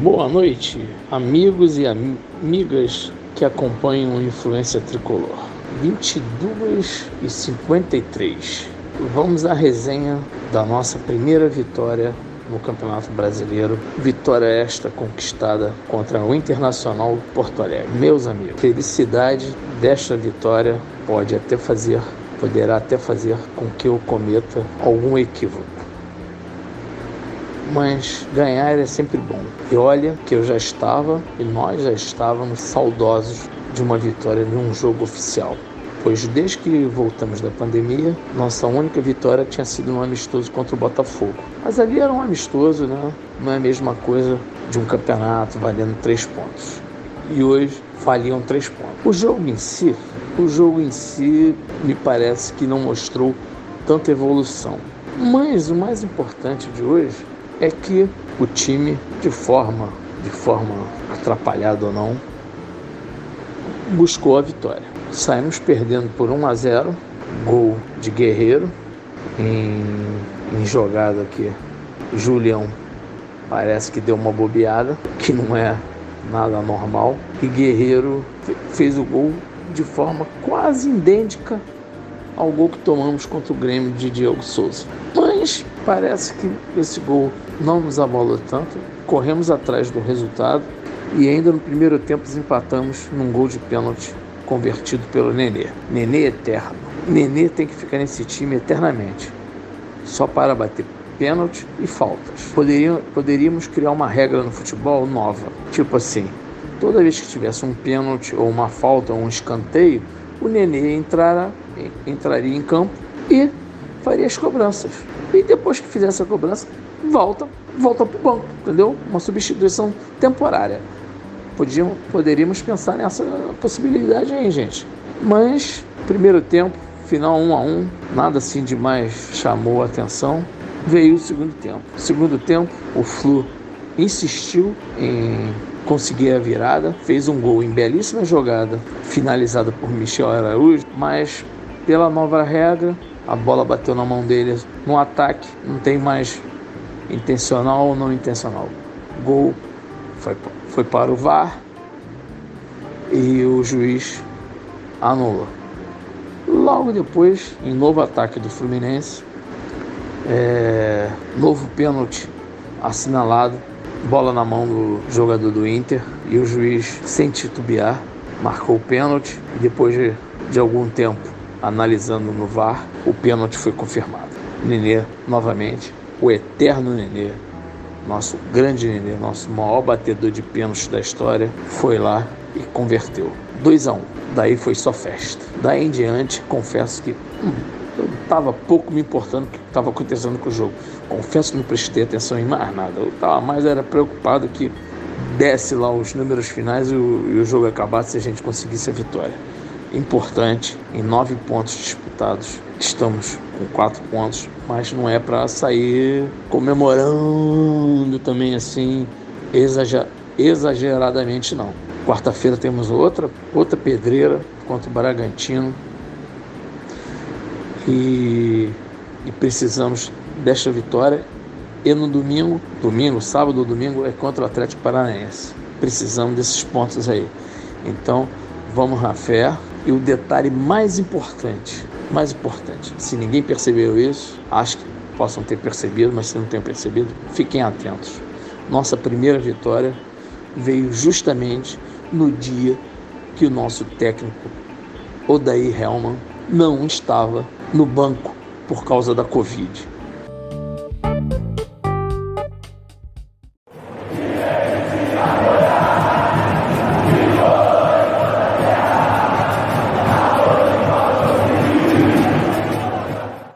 Boa noite, amigos e amigas que acompanham o Influência Tricolor. 22 e 53. Vamos à resenha da nossa primeira vitória no Campeonato Brasileiro. Vitória esta conquistada contra o Internacional Porto Alegre. Meus amigos, felicidade desta vitória pode até fazer, poderá até fazer com que eu cometa algum equívoco mas ganhar é sempre bom. E olha que eu já estava e nós já estávamos saudosos de uma vitória num jogo oficial. Pois desde que voltamos da pandemia, nossa única vitória tinha sido no amistoso contra o Botafogo. Mas ali era um amistoso, né? Não é a mesma coisa de um campeonato valendo três pontos. E hoje valiam três pontos. O jogo em si, o jogo em si me parece que não mostrou tanta evolução. Mas o mais importante de hoje é que o time, de forma, de forma atrapalhada ou não, buscou a vitória. Saímos perdendo por 1 a 0, gol de Guerreiro em, em jogada aqui. Julião parece que deu uma bobeada, que não é nada normal. E Guerreiro fez o gol de forma quase idêntica ao gol que tomamos contra o Grêmio de Diego Souza. Mas parece que esse gol não nos abalou tanto, corremos atrás do resultado e ainda no primeiro tempo empatamos num gol de pênalti convertido pelo Nenê. Nenê eterno. Nenê tem que ficar nesse time eternamente, só para bater pênalti e faltas. Poderíamos, poderíamos criar uma regra no futebol nova, tipo assim, toda vez que tivesse um pênalti ou uma falta ou um escanteio, o Nenê entrara, entraria em campo e faria as cobranças. E depois que fizesse a cobrança, volta, volta para o banco, entendeu? Uma substituição temporária. Podíamos, poderíamos pensar nessa possibilidade aí, gente. Mas, primeiro tempo, final 1 um a 1 um, nada assim demais chamou a atenção. Veio o segundo tempo. Segundo tempo, o Flu insistiu em conseguir a virada, fez um gol em belíssima jogada, finalizada por Michel Araújo, mas pela nova regra, a bola bateu na mão dele no ataque, não tem mais intencional ou não intencional. Gol foi, foi para o VAR e o juiz anula. Logo depois, em novo ataque do Fluminense, é, novo pênalti assinalado, bola na mão do jogador do Inter e o juiz, sem titubear, marcou o pênalti. Depois de, de algum tempo analisando no VAR, o pênalti foi confirmado. Nenê novamente o eterno Nenê, nosso grande Nenê, nosso maior batedor de pênaltis da história, foi lá e converteu. 2 a 1 um. Daí foi só festa. Daí em diante, confesso que hum, eu estava pouco me importando o que estava acontecendo com o jogo. Confesso que não prestei atenção em mais nada. Eu estava mais era preocupado que desse lá os números finais e o, e o jogo acabasse e a gente conseguisse a vitória. Importante, em nove pontos disputados, estamos com quatro pontos, mas não é para sair comemorando também assim exageradamente não. Quarta-feira temos outra outra pedreira contra o Bragantino e, e precisamos desta vitória. E no domingo, domingo, sábado ou domingo é contra o Atlético Paranaense. Precisamos desses pontos aí. Então, vamos na fé. E o detalhe mais importante, mais importante, se ninguém percebeu isso, acho que possam ter percebido, mas se não tenham percebido, fiquem atentos. Nossa primeira vitória veio justamente no dia que o nosso técnico Odair Helman não estava no banco por causa da Covid.